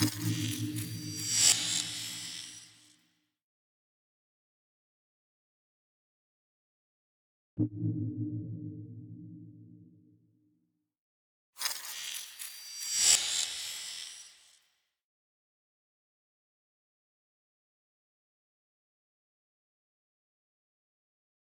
you